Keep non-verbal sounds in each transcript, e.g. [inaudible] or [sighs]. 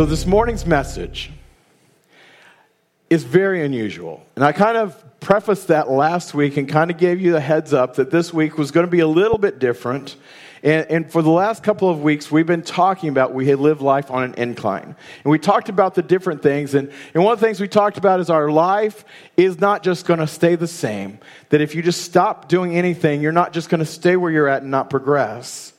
So, this morning's message is very unusual. And I kind of prefaced that last week and kind of gave you the heads up that this week was going to be a little bit different. And, and, for the last couple of weeks, we've been talking about we had lived life on an incline. And we talked about the different things. And, and one of the things we talked about is our life is not just going to stay the same. That if you just stop doing anything, you're not just going to stay where you're at and not progress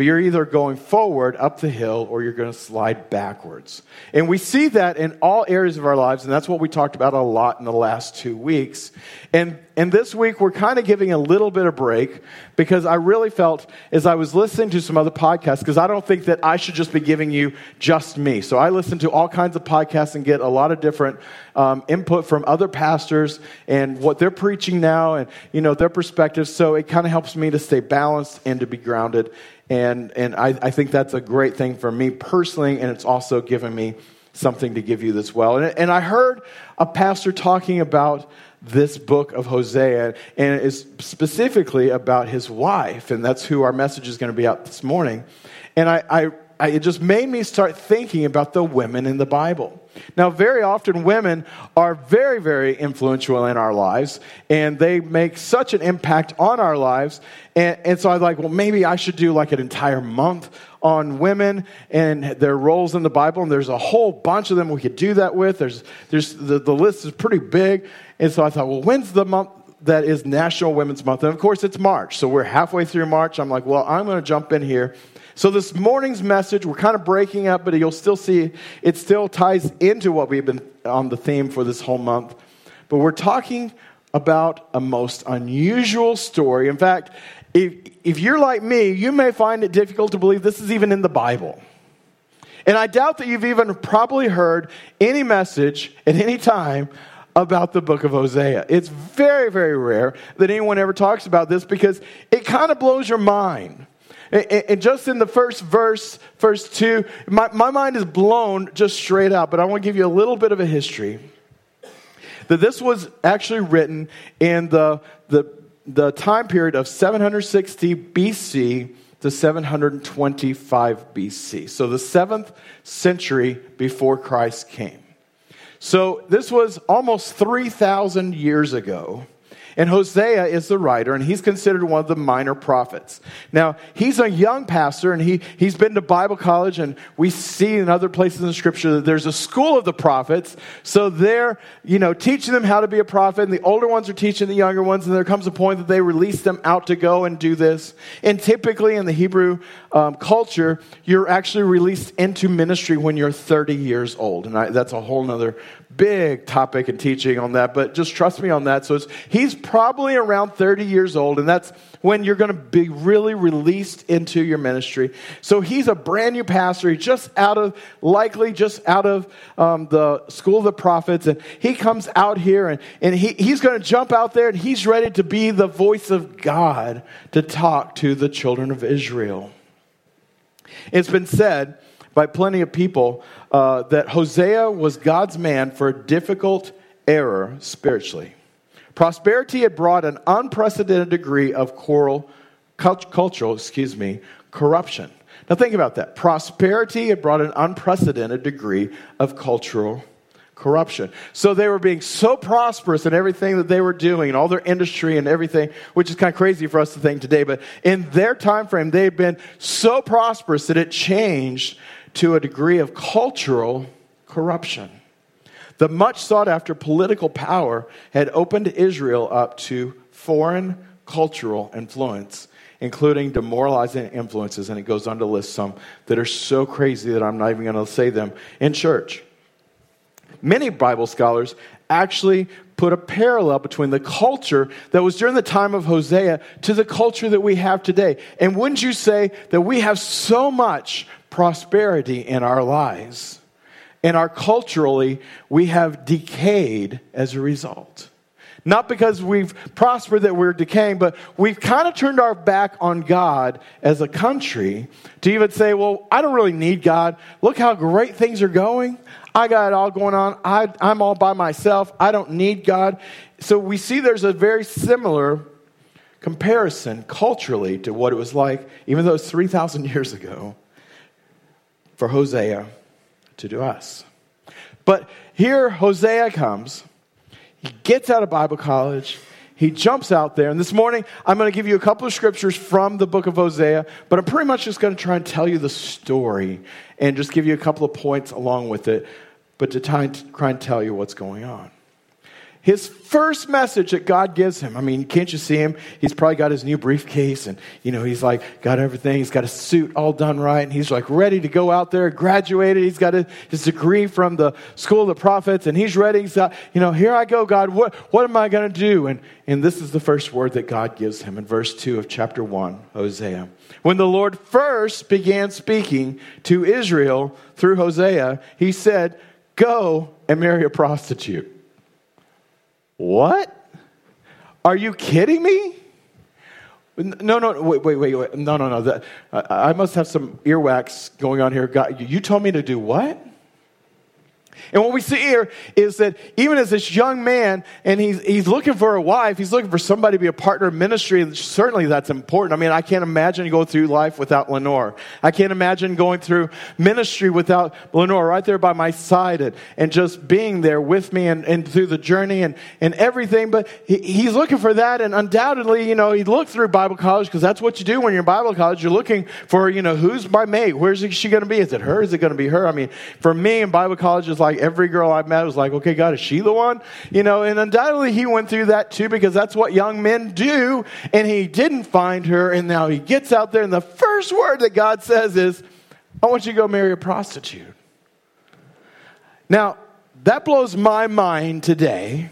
but you're either going forward up the hill or you're going to slide backwards. And we see that in all areas of our lives, and that's what we talked about a lot in the last two weeks. And, and this week, we're kind of giving a little bit of break because I really felt as I was listening to some other podcasts, because I don't think that I should just be giving you just me. So I listen to all kinds of podcasts and get a lot of different um, input from other pastors and what they're preaching now and, you know, their perspectives. So it kind of helps me to stay balanced and to be grounded and, and I, I think that's a great thing for me personally, and it's also given me something to give you as well. And, and I heard a pastor talking about this book of Hosea, and it's specifically about his wife, and that's who our message is going to be out this morning. And I, I, I, it just made me start thinking about the women in the Bible. Now, very often women are very, very influential in our lives, and they make such an impact on our lives. And, and so I was like, well, maybe I should do like an entire month on women and their roles in the Bible. And there's a whole bunch of them we could do that with. There's, there's the, the list is pretty big. And so I thought, well, when's the month that is National Women's Month? And of course, it's March. So we're halfway through March. I'm like, well, I'm going to jump in here so, this morning's message, we're kind of breaking up, but you'll still see it still ties into what we've been on the theme for this whole month. But we're talking about a most unusual story. In fact, if, if you're like me, you may find it difficult to believe this is even in the Bible. And I doubt that you've even probably heard any message at any time about the book of Hosea. It's very, very rare that anyone ever talks about this because it kind of blows your mind. And just in the first verse, verse 2, my, my mind is blown just straight out, but I want to give you a little bit of a history. That this was actually written in the, the, the time period of 760 BC to 725 BC. So the seventh century before Christ came. So this was almost 3,000 years ago. And Hosea is the writer, and he's considered one of the minor prophets. Now, he's a young pastor, and he, he's been to Bible college, and we see in other places in Scripture that there's a school of the prophets. So they're, you know, teaching them how to be a prophet, and the older ones are teaching the younger ones, and there comes a point that they release them out to go and do this. And typically in the Hebrew um, culture, you're actually released into ministry when you're 30 years old. And I, that's a whole other big topic and teaching on that, but just trust me on that. So he's probably around 30 years old, and that's when you're going to be really released into your ministry. So he's a brand new pastor. He's just out of, likely just out of um, the school of the prophets, and he comes out here and, and he, he's going to jump out there and he's ready to be the voice of God to talk to the children of Israel. It's been said by plenty of people uh, that Hosea was God's man for a difficult era spiritually. Prosperity had brought an unprecedented degree of choral, cultural, excuse me, corruption. Now think about that. Prosperity had brought an unprecedented degree of cultural corruption. So they were being so prosperous in everything that they were doing and all their industry and everything, which is kind of crazy for us to think today, but in their time frame they had been so prosperous that it changed to a degree of cultural corruption. The much sought after political power had opened Israel up to foreign cultural influence, including demoralizing influences. And it goes on to list some that are so crazy that I'm not even going to say them in church. Many Bible scholars actually put a parallel between the culture that was during the time of Hosea to the culture that we have today. And wouldn't you say that we have so much prosperity in our lives. And our culturally, we have decayed as a result. Not because we've prospered that we're decaying, but we've kind of turned our back on God as a country to even say, well, I don't really need God. Look how great things are going. I got it all going on. I, I'm all by myself. I don't need God. So we see there's a very similar comparison culturally to what it was like, even though it's 3,000 years ago, for Hosea to do us. But here Hosea comes. He gets out of Bible college. He jumps out there. And this morning, I'm going to give you a couple of scriptures from the book of Hosea, but I'm pretty much just going to try and tell you the story and just give you a couple of points along with it, but to try and, tell you what's going on. His first message that God gives him, I mean, can't you see him? He's probably got his new briefcase and, you know, he's like, got everything. He's got a suit all done right and he's like ready to go out there, graduated. He's got his degree from the school of the prophets and he's ready. He's got, you know, here I go, God. What, what am I going to do? And, and this is the first word that God gives him in verse 2 of chapter 1, Hosea. When the Lord first began speaking to Israel through Hosea, he said, Go and marry a prostitute. What? Are you kidding me? No, no, wait, wait, wait, wait. No, no, no. That, I, I must have some earwax going on here. God, you told me to do what? And what we see here is that even as this young man, and he's, he's looking for a wife, he's looking for somebody to be a partner in ministry, and certainly that's important. I mean, I can't imagine going through life without Lenore. I can't imagine going through ministry without Lenore right there by my side and, and just being there with me and, and through the journey and, and everything. But he, he's looking for that, and undoubtedly, you know, he looked through Bible college because that's what you do when you're in Bible college. You're looking for, you know, who's my mate? Where's she going to be? Is it her? Is it going to be her? I mean, for me in Bible college, it's like every girl I met was like, okay, God, is she the one? You know, and undoubtedly he went through that too because that's what young men do. And he didn't find her. And now he gets out there, and the first word that God says is, I want you to go marry a prostitute. Now, that blows my mind today.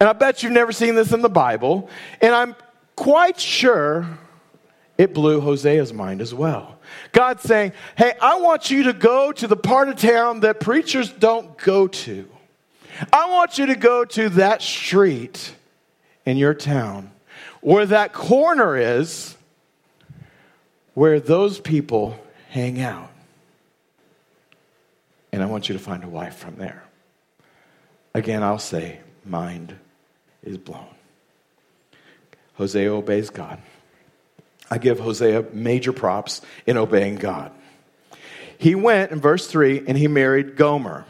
And I bet you've never seen this in the Bible. And I'm quite sure it blew Hosea's mind as well. God's saying, Hey, I want you to go to the part of town that preachers don't go to. I want you to go to that street in your town where that corner is where those people hang out. And I want you to find a wife from there. Again, I'll say, mind is blown. Hosea obeys God. I give Hosea major props in obeying God. He went in verse 3 and he married Gomer.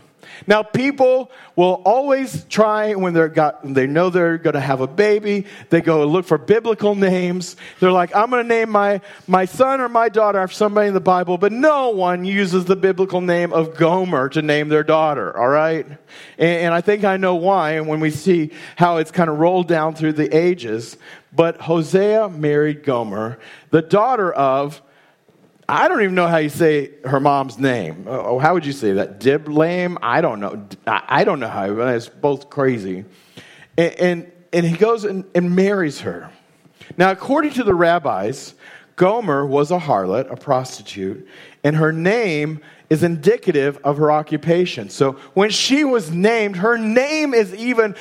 Now, people will always try when they're got, they know they're going to have a baby. They go look for biblical names. They're like, I'm going to name my, my son or my daughter after somebody in the Bible, but no one uses the biblical name of Gomer to name their daughter, all right? And, and I think I know why. And when we see how it's kind of rolled down through the ages, but Hosea married Gomer, the daughter of I don't even know how you say her mom's name. Uh, oh, how would you say that? Dib lame? I don't know. I don't know how. It's both crazy. And, and, and he goes and, and marries her. Now, according to the rabbis, Gomer was a harlot, a prostitute, and her name is indicative of her occupation. So when she was named, her name is even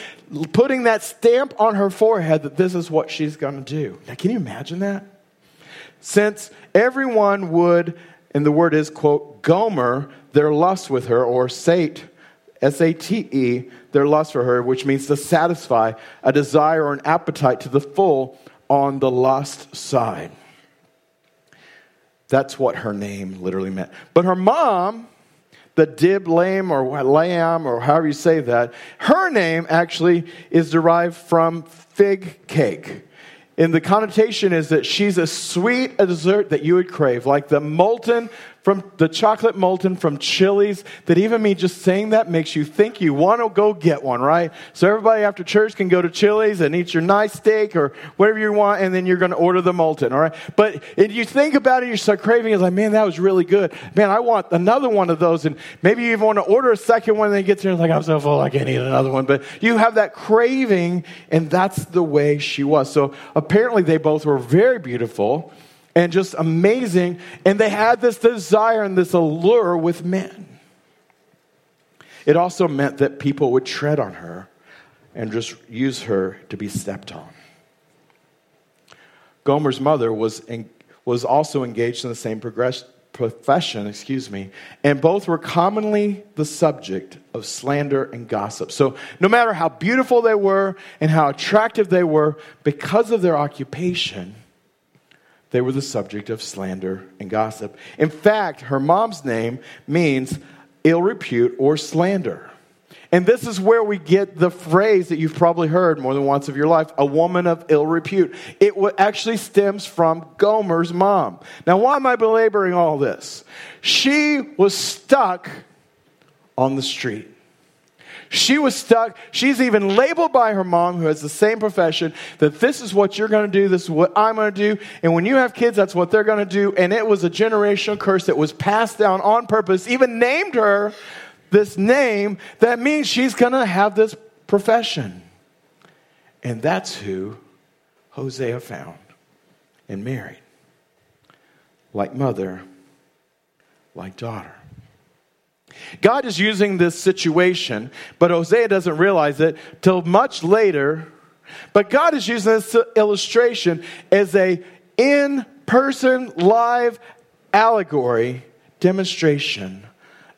putting that stamp on her forehead that this is what she's going to do. Now, can you imagine that? Since everyone would, and the word is, quote, Gomer, their lust with her, or sate, S A T E, their lust for her, which means to satisfy a desire or an appetite to the full on the lust side. That's what her name literally meant. But her mom, the Dib Lam or Lamb or however you say that, her name actually is derived from fig cake. And the connotation is that she's a sweet a dessert that you would crave, like the molten from the chocolate molten from Chili's that even me just saying that makes you think you want to go get one, right? So everybody after church can go to Chili's and eat your nice steak or whatever you want, and then you're going to order the molten, all right? But if you think about it, you start craving. It's like, man, that was really good. Man, I want another one of those, and maybe you even want to order a second one. And then gets there, it's like, I'm so full, I can't eat another one. But you have that craving, and that's the way she was. So apparently, they both were very beautiful and just amazing. And they had this desire and this allure with men. It also meant that people would tread on her and just use her to be stepped on. Gomer's mother was, in, was also engaged in the same profession, excuse me, and both were commonly the subject of slander and gossip. So, no matter how beautiful they were and how attractive they were, because of their occupation, they were the subject of slander and gossip. In fact, her mom's name means ill repute or slander. And this is where we get the phrase that you've probably heard more than once of your life a woman of ill repute. It actually stems from Gomer's mom. Now, why am I belaboring all this? She was stuck on the street. She was stuck. She's even labeled by her mom, who has the same profession, that this is what you're going to do, this is what I'm going to do. And when you have kids, that's what they're going to do. And it was a generational curse that was passed down on purpose, even named her this name that means she's going to have this profession. And that's who Hosea found and married. Like mother, like daughter. God is using this situation, but Hosea doesn't realize it till much later. But God is using this illustration as a in person live allegory demonstration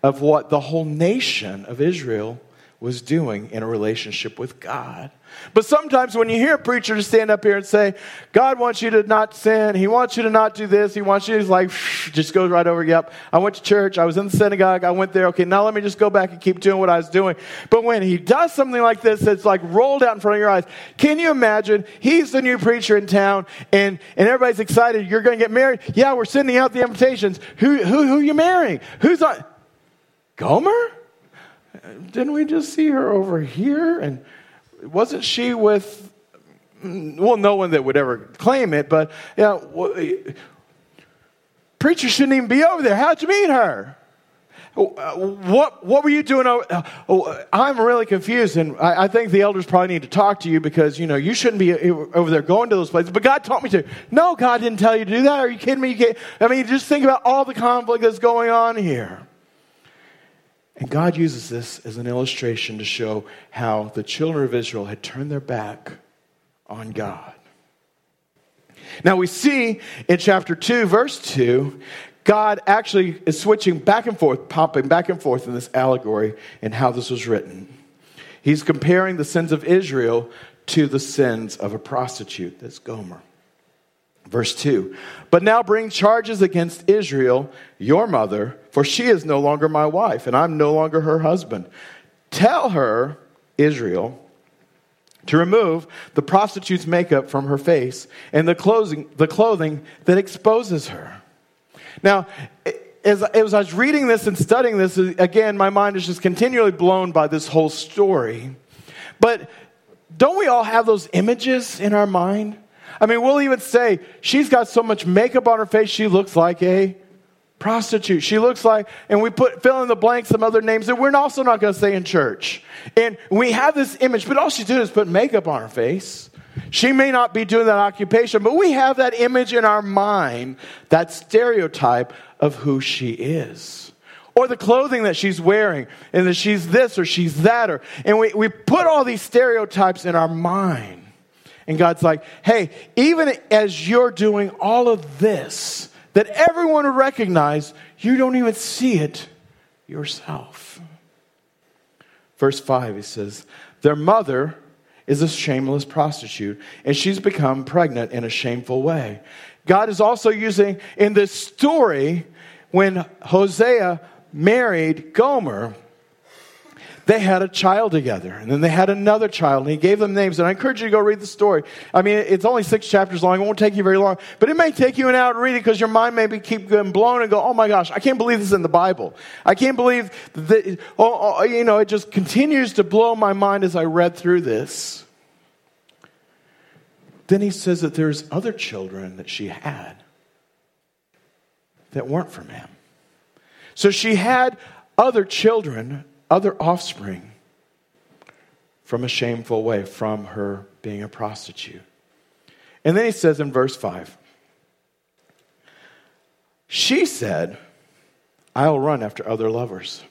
of what the whole nation of Israel was doing in a relationship with God. But sometimes when you hear a preacher stand up here and say, God wants you to not sin, He wants you to not do this, He wants you to, like, just goes right over, yep, I went to church, I was in the synagogue, I went there, okay, now let me just go back and keep doing what I was doing. But when He does something like this that's like rolled out in front of your eyes, can you imagine? He's the new preacher in town and, and everybody's excited, you're to get married? Yeah, we're sending out the invitations. Who, who, who you marrying? Who's on? Gomer? Didn't we just see her over here? And wasn't she with, well, no one that would ever claim it, but yeah, well, preacher shouldn't even be over there. How'd you meet her? Uh, what, what were you doing? Over, uh, oh, uh, I'm really confused, and I, I, think the elders probably need to talk to you because, you know, you shouldn't be over there going to those places. But God taught me to. No, God didn't tell you to do that. Are you kidding me? You I mean, just think about all the conflict that's going on here. And God uses this as an illustration to show how the children of Israel had turned their back on God. Now we see in chapter 2, verse 2, God actually is switching back and forth, popping back and forth in this allegory and how this was written. He's comparing the sins of Israel to the sins of a prostitute, that's Gomer. Verse 2 But now bring charges against Israel, your mother, for she is no longer my wife, and I'm no longer her husband. Tell her, Israel, to remove the prostitute's makeup from her face and the clothing, the clothing that exposes her. Now, as, as I was reading this and studying this, again, my mind is just continually blown by this whole story. But don't we all have those images in our mind? I mean, we'll even say, she's got so much makeup on her face, she looks like a prostitute. She looks like, and we put fill in the blank some other names that we're also not going to say in church. And we have this image, but all she's doing is put makeup on her face. She may not be doing that occupation, but we have that image in our mind, that stereotype of who she is. Or the clothing that she's wearing, and that she's this or she's that, or and we, we put all these stereotypes in our mind. And God's like, hey, even as you're doing all of this, that everyone would recognize, you don't even see it yourself. Verse 5, he says, Their mother is a shameless prostitute, and she's become pregnant in a shameful way. God is also using in this story when Hosea married Gomer they had a child together, and then they had another child, and he gave them names. And I encourage you to go read the story. I mean, it's only six chapters long. It won't take you very long, but it may take you an hour to read it because your mind may be keep getting blown and go, "Oh my gosh, I can't believe this is in the Bible. I can't believe that." Oh, oh, oh, you know, it just continues to blow my mind as I read through this. Then he says that there's other children that she had that weren't from him. So she had other children other offspring from a shameful way, from her being a prostitute. And then he says in verse 5 She said, I'll run after other lovers,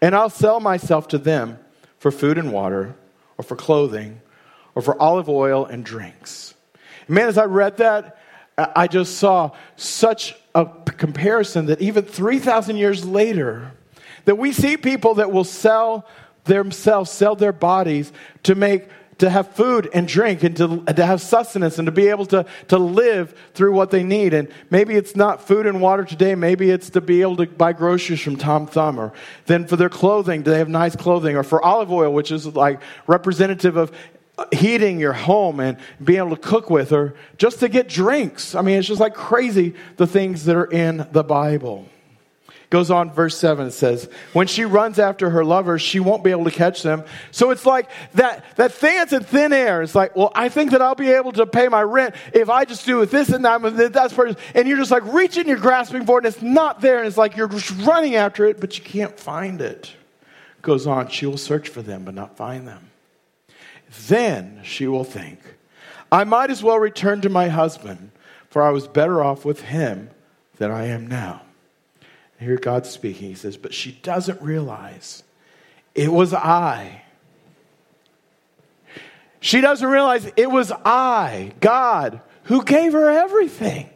and I'll sell myself to them for food and water, or for clothing, or for olive oil and drinks. Man, as I read that, I just saw such a comparison that even 3,000 years later, that we see people that will sell themselves, sell their bodies to make to have food and drink and to, to have sustenance and to be able to, to live through what they need. And maybe it's not food and water today. Maybe it's to be able to buy groceries from Tom Thumb. Or then for their clothing, do they have nice clothing? Or for olive oil, which is like representative of heating your home and being able to cook with, or just to get drinks. I mean, it's just like crazy the things that are in the Bible. Goes on, verse 7, it says, When she runs after her lovers, she won't be able to catch them. So it's like that, that thing that's in thin air. It's like, well, I think that I'll be able to pay my rent if I just do with this and that, and that's part. And you're just like reaching, you're grasping for it, and it's not there. And it's like you're just running after it, but you can't find it. Goes on, she will search for them, but not find them. Then she will think, I might as well return to my husband, for I was better off with him than I am now. Here God speaking. He says, But she doesn't realize it was I. She doesn't realize it was I, God, who gave her everything.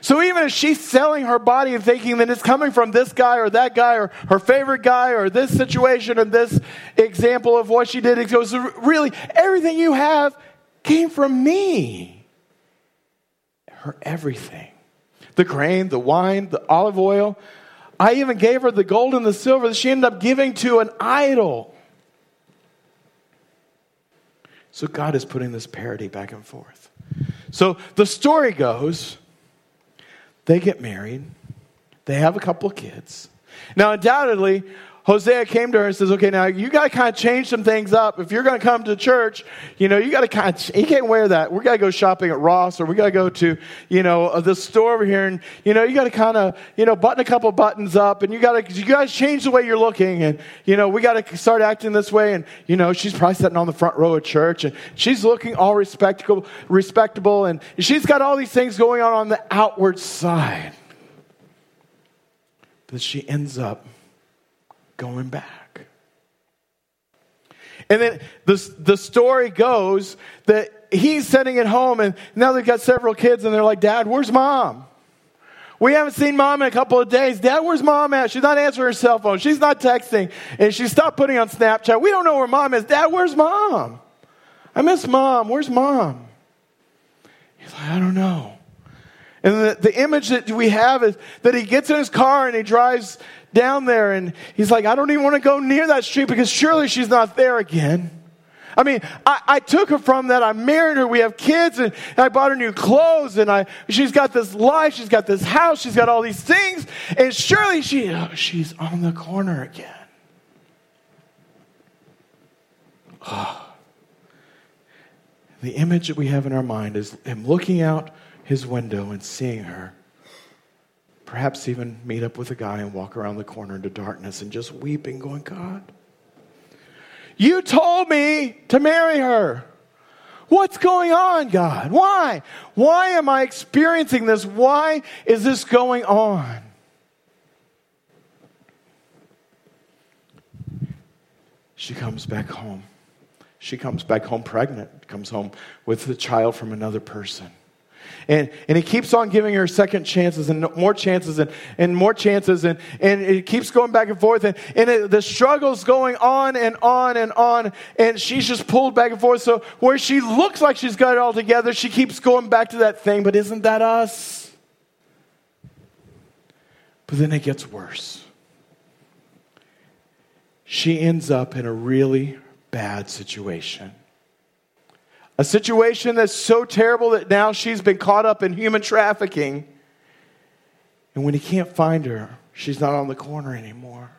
So even if she's selling her body and thinking that it's coming from this guy or that guy or her favorite guy or this situation and this example of what she did, it goes, really, everything you have came from me. Her everything the grain, the wine, the olive oil. I even gave her the gold and the silver that she ended up giving to an idol. So God is putting this parody back and forth. So the story goes they get married, they have a couple of kids. Now, undoubtedly, Hosea came to her and says, okay, now you got to kind of change some things up. If you're going to come to church, you know, you got to kind of, you can't wear that. We got to go shopping at Ross or we got to go to, you know, uh, the store over here and, you know, you got to kind of, you know, button a couple buttons up and you got to, you guys change the way you're looking and, you know, we got to start acting this way. And, you know, she's probably sitting on the front row of church and she's looking all respectable, respectable and she's got all these things going on on the outward side. But she ends up going back. And then the, the story goes that he's sitting at home, and now they've got several kids, and they're like, Dad, where's mom? We haven't seen mom in a couple of days. Dad, where's mom at? She's not answering her cell phone. She's not texting. And she stopped putting on Snapchat. We don't know where mom is. Dad, where's mom? I miss mom. Where's mom? He's like, I don't know. And the, the image that we have is that he gets in his car and he drives down there and he's like, I don't even want to go near that street because surely she's not there again. I mean, I, I, took her from that. I married her. We have kids, and, and, I bought her new clothes, and I she's got this life, she's got this house, she's got all these things, and surely she oh, she's on the corner again. Oh. [sighs] The image that we have in our mind is him looking out his window and seeing her Perhaps even meet up with a guy and walk around the corner into darkness and just weeping, going, God, you told me to marry her. What's going on, God? Why? Why am I experiencing this? Why is this going on? She comes back home. She comes back home pregnant, comes home with the child from another person. And, and he keeps on giving her second chances and more chances and, and more chances. And, and it keeps going back and forth. And, and it, the struggle's going on and on and on. And she's just pulled back and forth. So where she looks like she's got it all together, she keeps going back to that thing. But isn't that us? But then it gets worse. She ends up in a really bad situation. A situation that's so terrible that now she's been caught up in human trafficking. And when he can't find her, she's not on the corner anymore.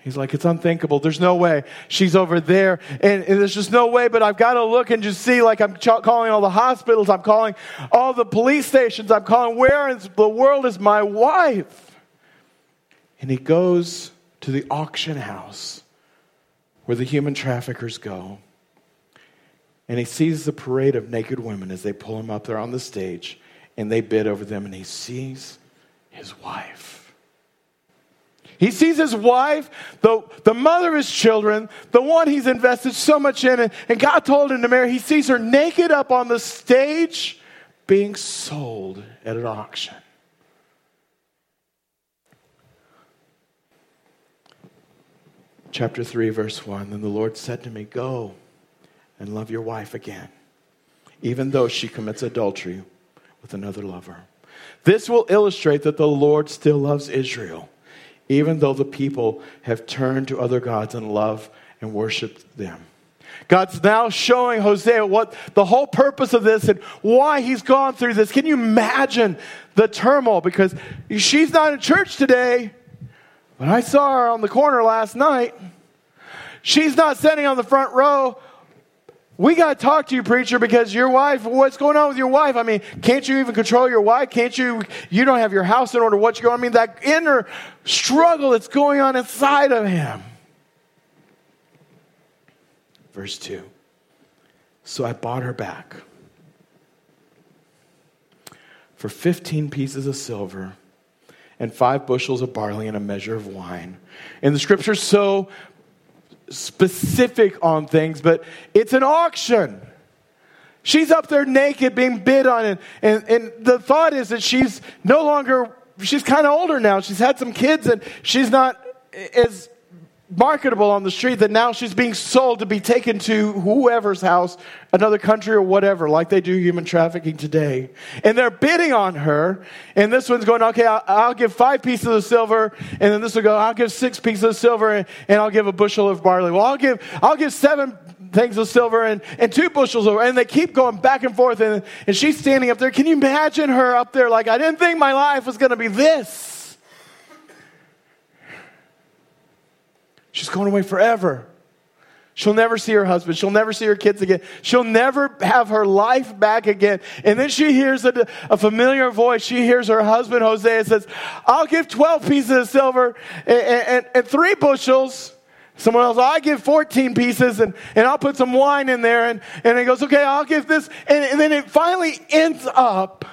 He's like, it's unthinkable. There's no way. She's over there. And, and, there's just no way, but I've got to look and just see, like, I'm ch- calling all the hospitals. I'm calling all the police stations. I'm calling, where in the world is my wife? And he goes to the auction house where the human traffickers go. And he sees the parade of naked women as they pull him up there on the stage and they bid over them, and he sees his wife. He sees his wife, the, the mother of his children, the one he's invested so much in, and, and God told him to marry. He sees her naked up on the stage being sold at an auction. Chapter 3, verse 1 Then the Lord said to me, Go and love your wife again, even though she commits adultery with another lover. This will illustrate that the Lord still loves Israel, even though the people have turned to other gods and love and worshiped them. God's now showing Hosea what the whole purpose of this and why he's gone through this. Can you imagine the turmoil? Because she's not in church today, but I saw her on the corner last night. She's not sitting on the front row. We got to talk to you, preacher, because your wife, what's going on with your wife? I mean, can't you even control your wife? Can't you, you don't have your house in order. What's going on? I mean, that inner struggle that's going on inside of him. Verse 2. So I bought her back for 15 pieces of silver and five bushels of barley and a measure of wine. And the scripture's so specific on things, but it's an auction. She's up there naked being bid on, and, and, and the thought is that she's no longer, she's kind of older now. She's had some kids, and she's not as marketable on the street that now she's being sold to be taken to whoever's house, another country or whatever, like they do human trafficking today. And they're bidding on her. And this one's going, okay, I'll, I'll give five pieces of silver. And then this will go, I'll give six pieces of silver and, and I'll give a bushel of barley. Well, I'll give, I'll give seven things of silver and, and two bushels of, and they keep going back and forth. And, and she's standing up there. Can you imagine her up there like, I didn't think my life was going to be this. She's going away forever. She'll never see her husband. She'll never see her kids again. She'll never have her life back again. And then she hears a, a familiar voice. She hears her husband, Hosea, says, I'll give 12 pieces of silver and, and, and three bushels. Someone else, I'll give 14 pieces and, and I'll put some wine in there. And, and he goes, okay, I'll give this. And, and then it finally ends up,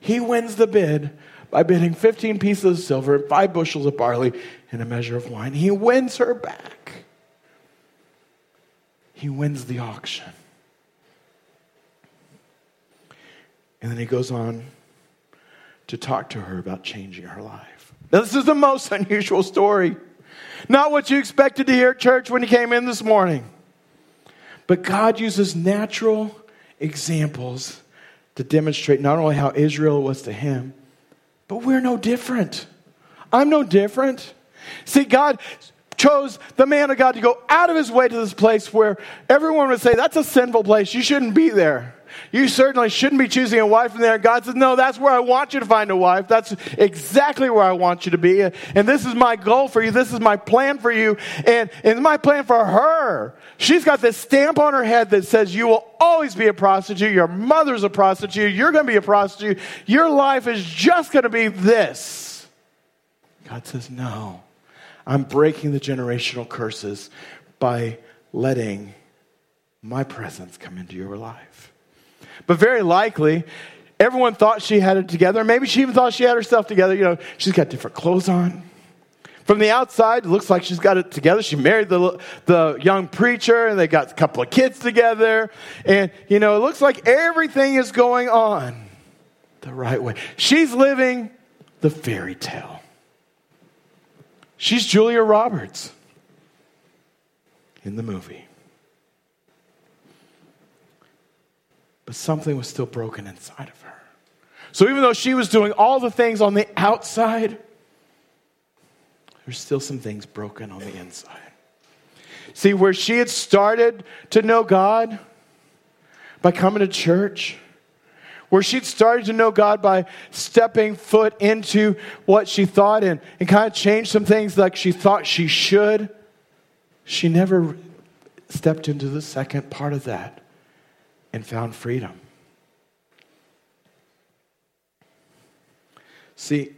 he wins the bid by bidding 15 pieces of silver and five bushels of barley and a measure of wine. He wins her back. He wins the auction. And then he goes on to talk to her about changing her life. Now, this is the most unusual story. Not what you expected to hear at church when you came in this morning. But God uses natural examples to demonstrate not only how Israel was to him, but we're no different. I'm no different. See, God chose the man of God to go out of his way to this place where everyone would say, That's a sinful place. You shouldn't be there. You certainly shouldn't be choosing a wife from there. God says, No, that's where I want you to find a wife. That's exactly where I want you to be. And this is my goal for you. This is my plan for you. And, and my plan for her. She's got this stamp on her head that says, You will always be a prostitute. Your mother's a prostitute. You're going to be a prostitute. Your life is just going to be this. God says, No. I'm breaking the generational curses by letting my presence come into your life. But very likely, everyone thought she had it together. Maybe she even thought she had herself together. You know, she's got different clothes on. From the outside, it looks like she's got it together. She married the, the young preacher, and they got a couple of kids together. And, you know, it looks like everything is going on the right way. She's living the fairy tale. She's Julia Roberts in the movie. but something was still broken inside of her. So even though she was doing all the things on the outside, there's still some things broken on the inside. See, where she had started to know God by coming to church, where she'd started to know God by stepping foot into what she thought and, and kind of changed some things like she thought she should, she never stepped into the second part of that and found freedom. See,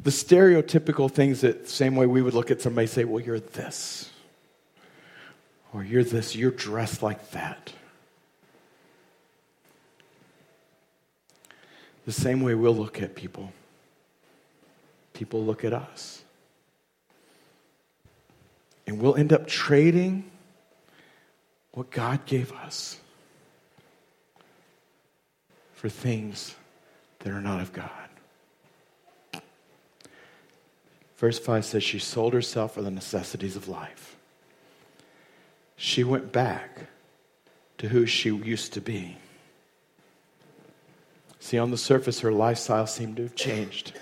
the stereotypical things that same way we would look at somebody say, well, you're this. Or you're this, you're dressed like that. The same way we'll look at people. People look at us. And we'll end up trading what God gave us for things that are not of God. Verse 5 says she sold herself for the necessities of life. She went back to who she used to be. See, on the surface, her lifestyle seemed to have changed.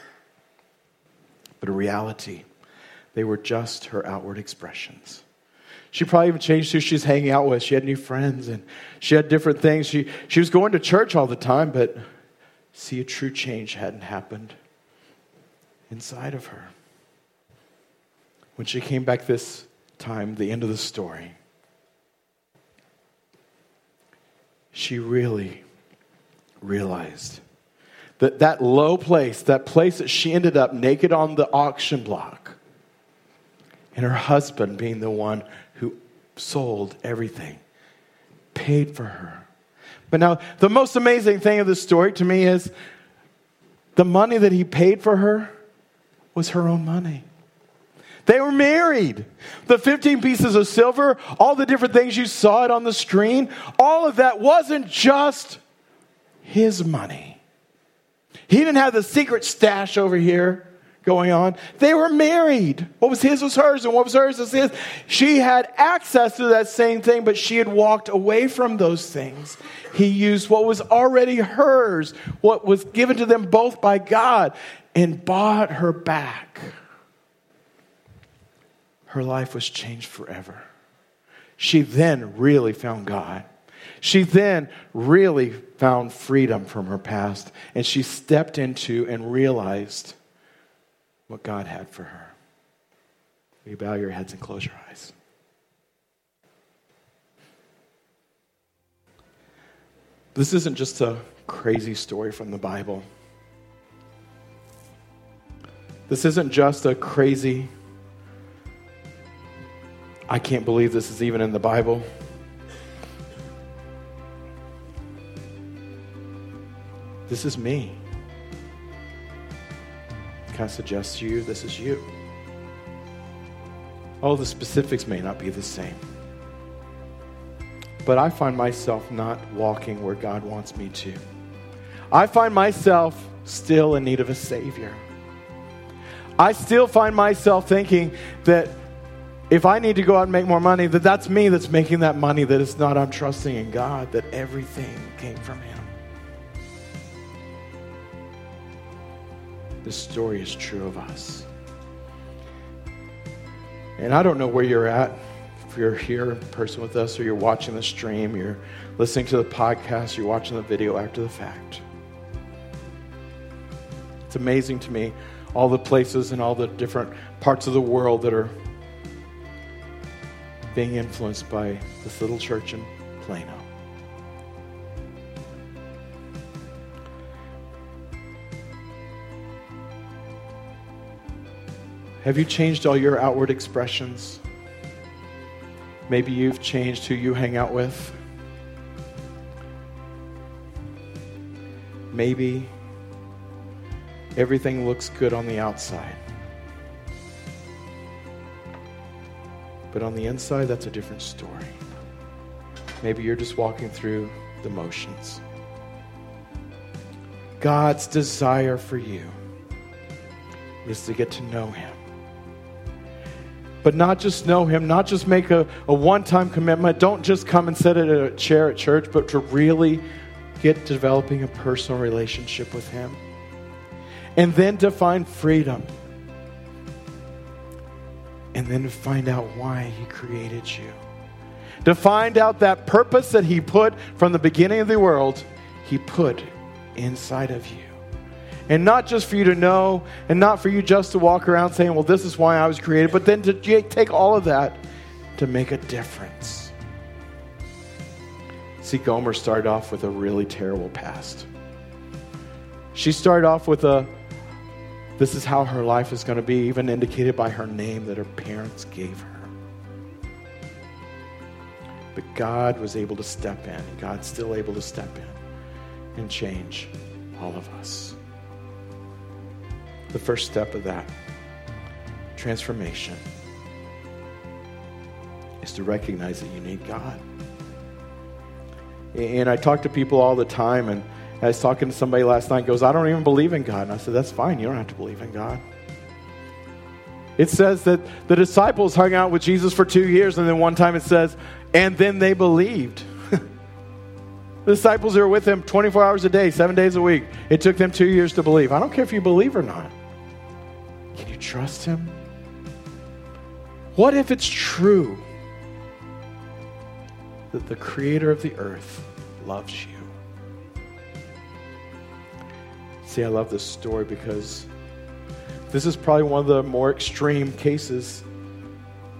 But in reality, they were just her outward expressions. She probably even changed who she's hanging out with. She had new friends and she had different things. She, she was going to church all the time, but see, a true change hadn't happened inside of her. When she came back this time, the end of the story, she really realized that that low place, that place that she ended up naked on the auction block, and her husband being the one who sold everything, paid for her. But now, the most amazing thing of this story to me is the money that he paid for her was her own money. They were married. The 15 pieces of silver, all the different things you saw it on the screen, all of that wasn't just his money. He didn't have the secret stash over here going on. They were married. What was his was hers, and what was hers was his. She had access to that same thing, but she had walked away from those things. He used what was already hers, what was given to them both by God, and bought her back. Her life was changed forever. She then really found God. She then really found freedom from her past, and she stepped into and realized what God had for her. Will you bow your heads and close your eyes? This isn't just a crazy story from the Bible. This isn't just a crazy, I can't believe this is even in the Bible. This is me. Can I suggest to you this is you? Oh, the specifics may not be the same. But I find myself not walking where God wants me to. I find myself still in need of a Savior. I still find myself thinking that if I need to go out and make more money, that that's me that's making that money, that it's not I'm trusting in God, that everything came from Him. This story is true of us. And I don't know where you're at. If you're here in person with us, or you're watching the stream, you're listening to the podcast, you're watching the video after the fact. It's amazing to me all the places and all the different parts of the world that are being influenced by this little church in Plano. Have you changed all your outward expressions? Maybe you've changed who you hang out with. Maybe everything looks good on the outside. But on the inside, that's a different story. Maybe you're just walking through the motions. God's desire for you is to get to know Him but not just know Him, not just make a, a one time commitment. Don't just come and sit at a chair at church, but to really get developing a personal relationship with Him. And then to find freedom. And then to find out why He created you. To find out that purpose that He put from the beginning of the world, He put inside of you. And not just for you to know, and not for you just to walk around saying, well, this is why I was created, but then to take all of that to make a difference. See, Gomer started off with a really terrible past. She started off with a, this is how her life is going to be, even indicated by her name that her parents gave her. But God was able to step in. God's still able to step in and change all of us the first step of that transformation is to recognize that you need God. And I talk to people all the time, and I was talking to somebody last night, goes, I don't even believe in God. And I said, That's fine, you don't have to believe in God. It says that the disciples hung out with Jesus for two years, and then one time it says, and then they believed. [laughs] The disciples are with him 24 hours a day, seven days a week. It took them two years to believe. I don't care if you believe or not. Trust him? What if it's true that the creator of the earth loves you? See, I love this story because this is probably one of the more extreme cases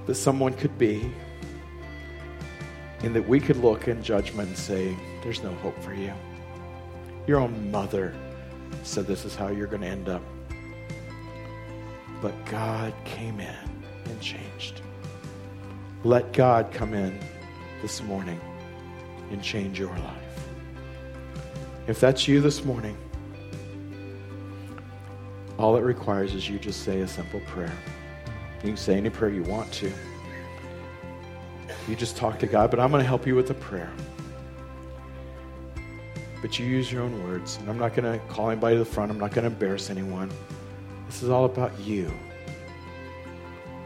that someone could be, in that we could look in judgment and say, There's no hope for you. Your own mother said this is how you're going to end up. But God came in and changed. Let God come in this morning and change your life. If that's you this morning, all it requires is you just say a simple prayer. You can say any prayer you want to. You just talk to God, but I'm going to help you with a prayer. But you use your own words. And I'm not going to call anybody to the front. I'm not going to embarrass anyone. This is all about you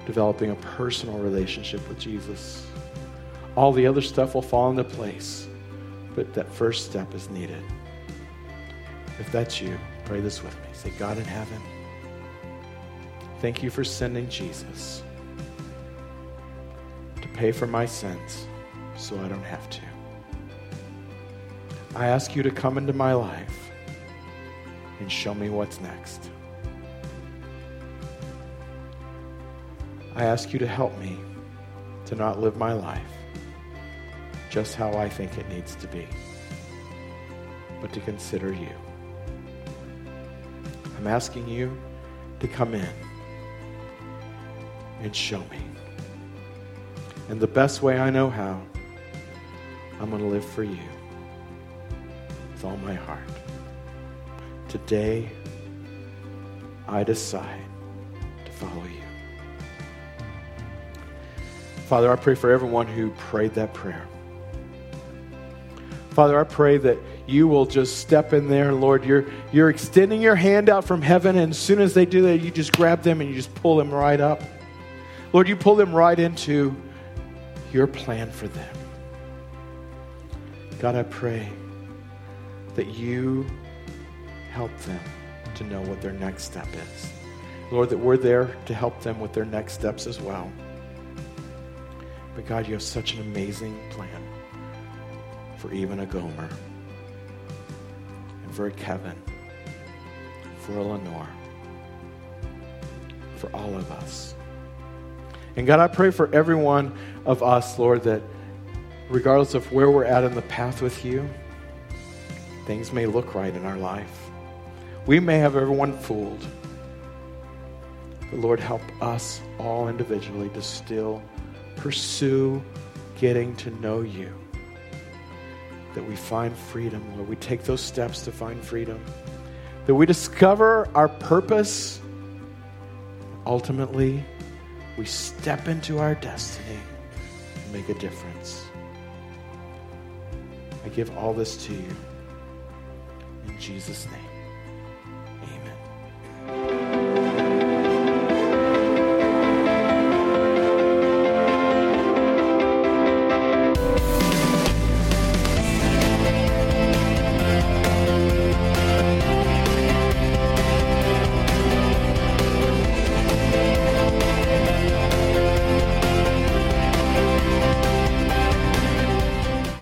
developing a personal relationship with Jesus. All the other stuff will fall into place, but that first step is needed. If that's you, pray this with me. Say, God in heaven, thank you for sending Jesus to pay for my sins so I don't have to. I ask you to come into my life and show me what's next. I ask you to help me to not live my life just how I think it needs to be, but to consider you. I'm asking you to come in and show me. And the best way I know how, I'm going to live for you with all my heart. Today, I decide to follow you. Father, I pray for everyone who prayed that prayer. Father, I pray that you will just step in there, Lord. You're, you're extending your hand out from heaven, and as soon as they do that, you just grab them and you just pull them right up. Lord, you pull them right into your plan for them. God, I pray that you help them to know what their next step is. Lord, that we're there to help them with their next steps as well. But God, you have such an amazing plan for even a Gomer, and for a Kevin, for a Lenore, for all of us. And God, I pray for every one of us, Lord, that regardless of where we're at in the path with you, things may look right in our life. We may have everyone fooled. But Lord, help us all individually to still pursue getting to know you. That we find freedom, Lord. We take those steps to find freedom. That we discover our purpose. Ultimately, we step into our destiny and make a difference. I give all this to you. In Jesus' name, amen.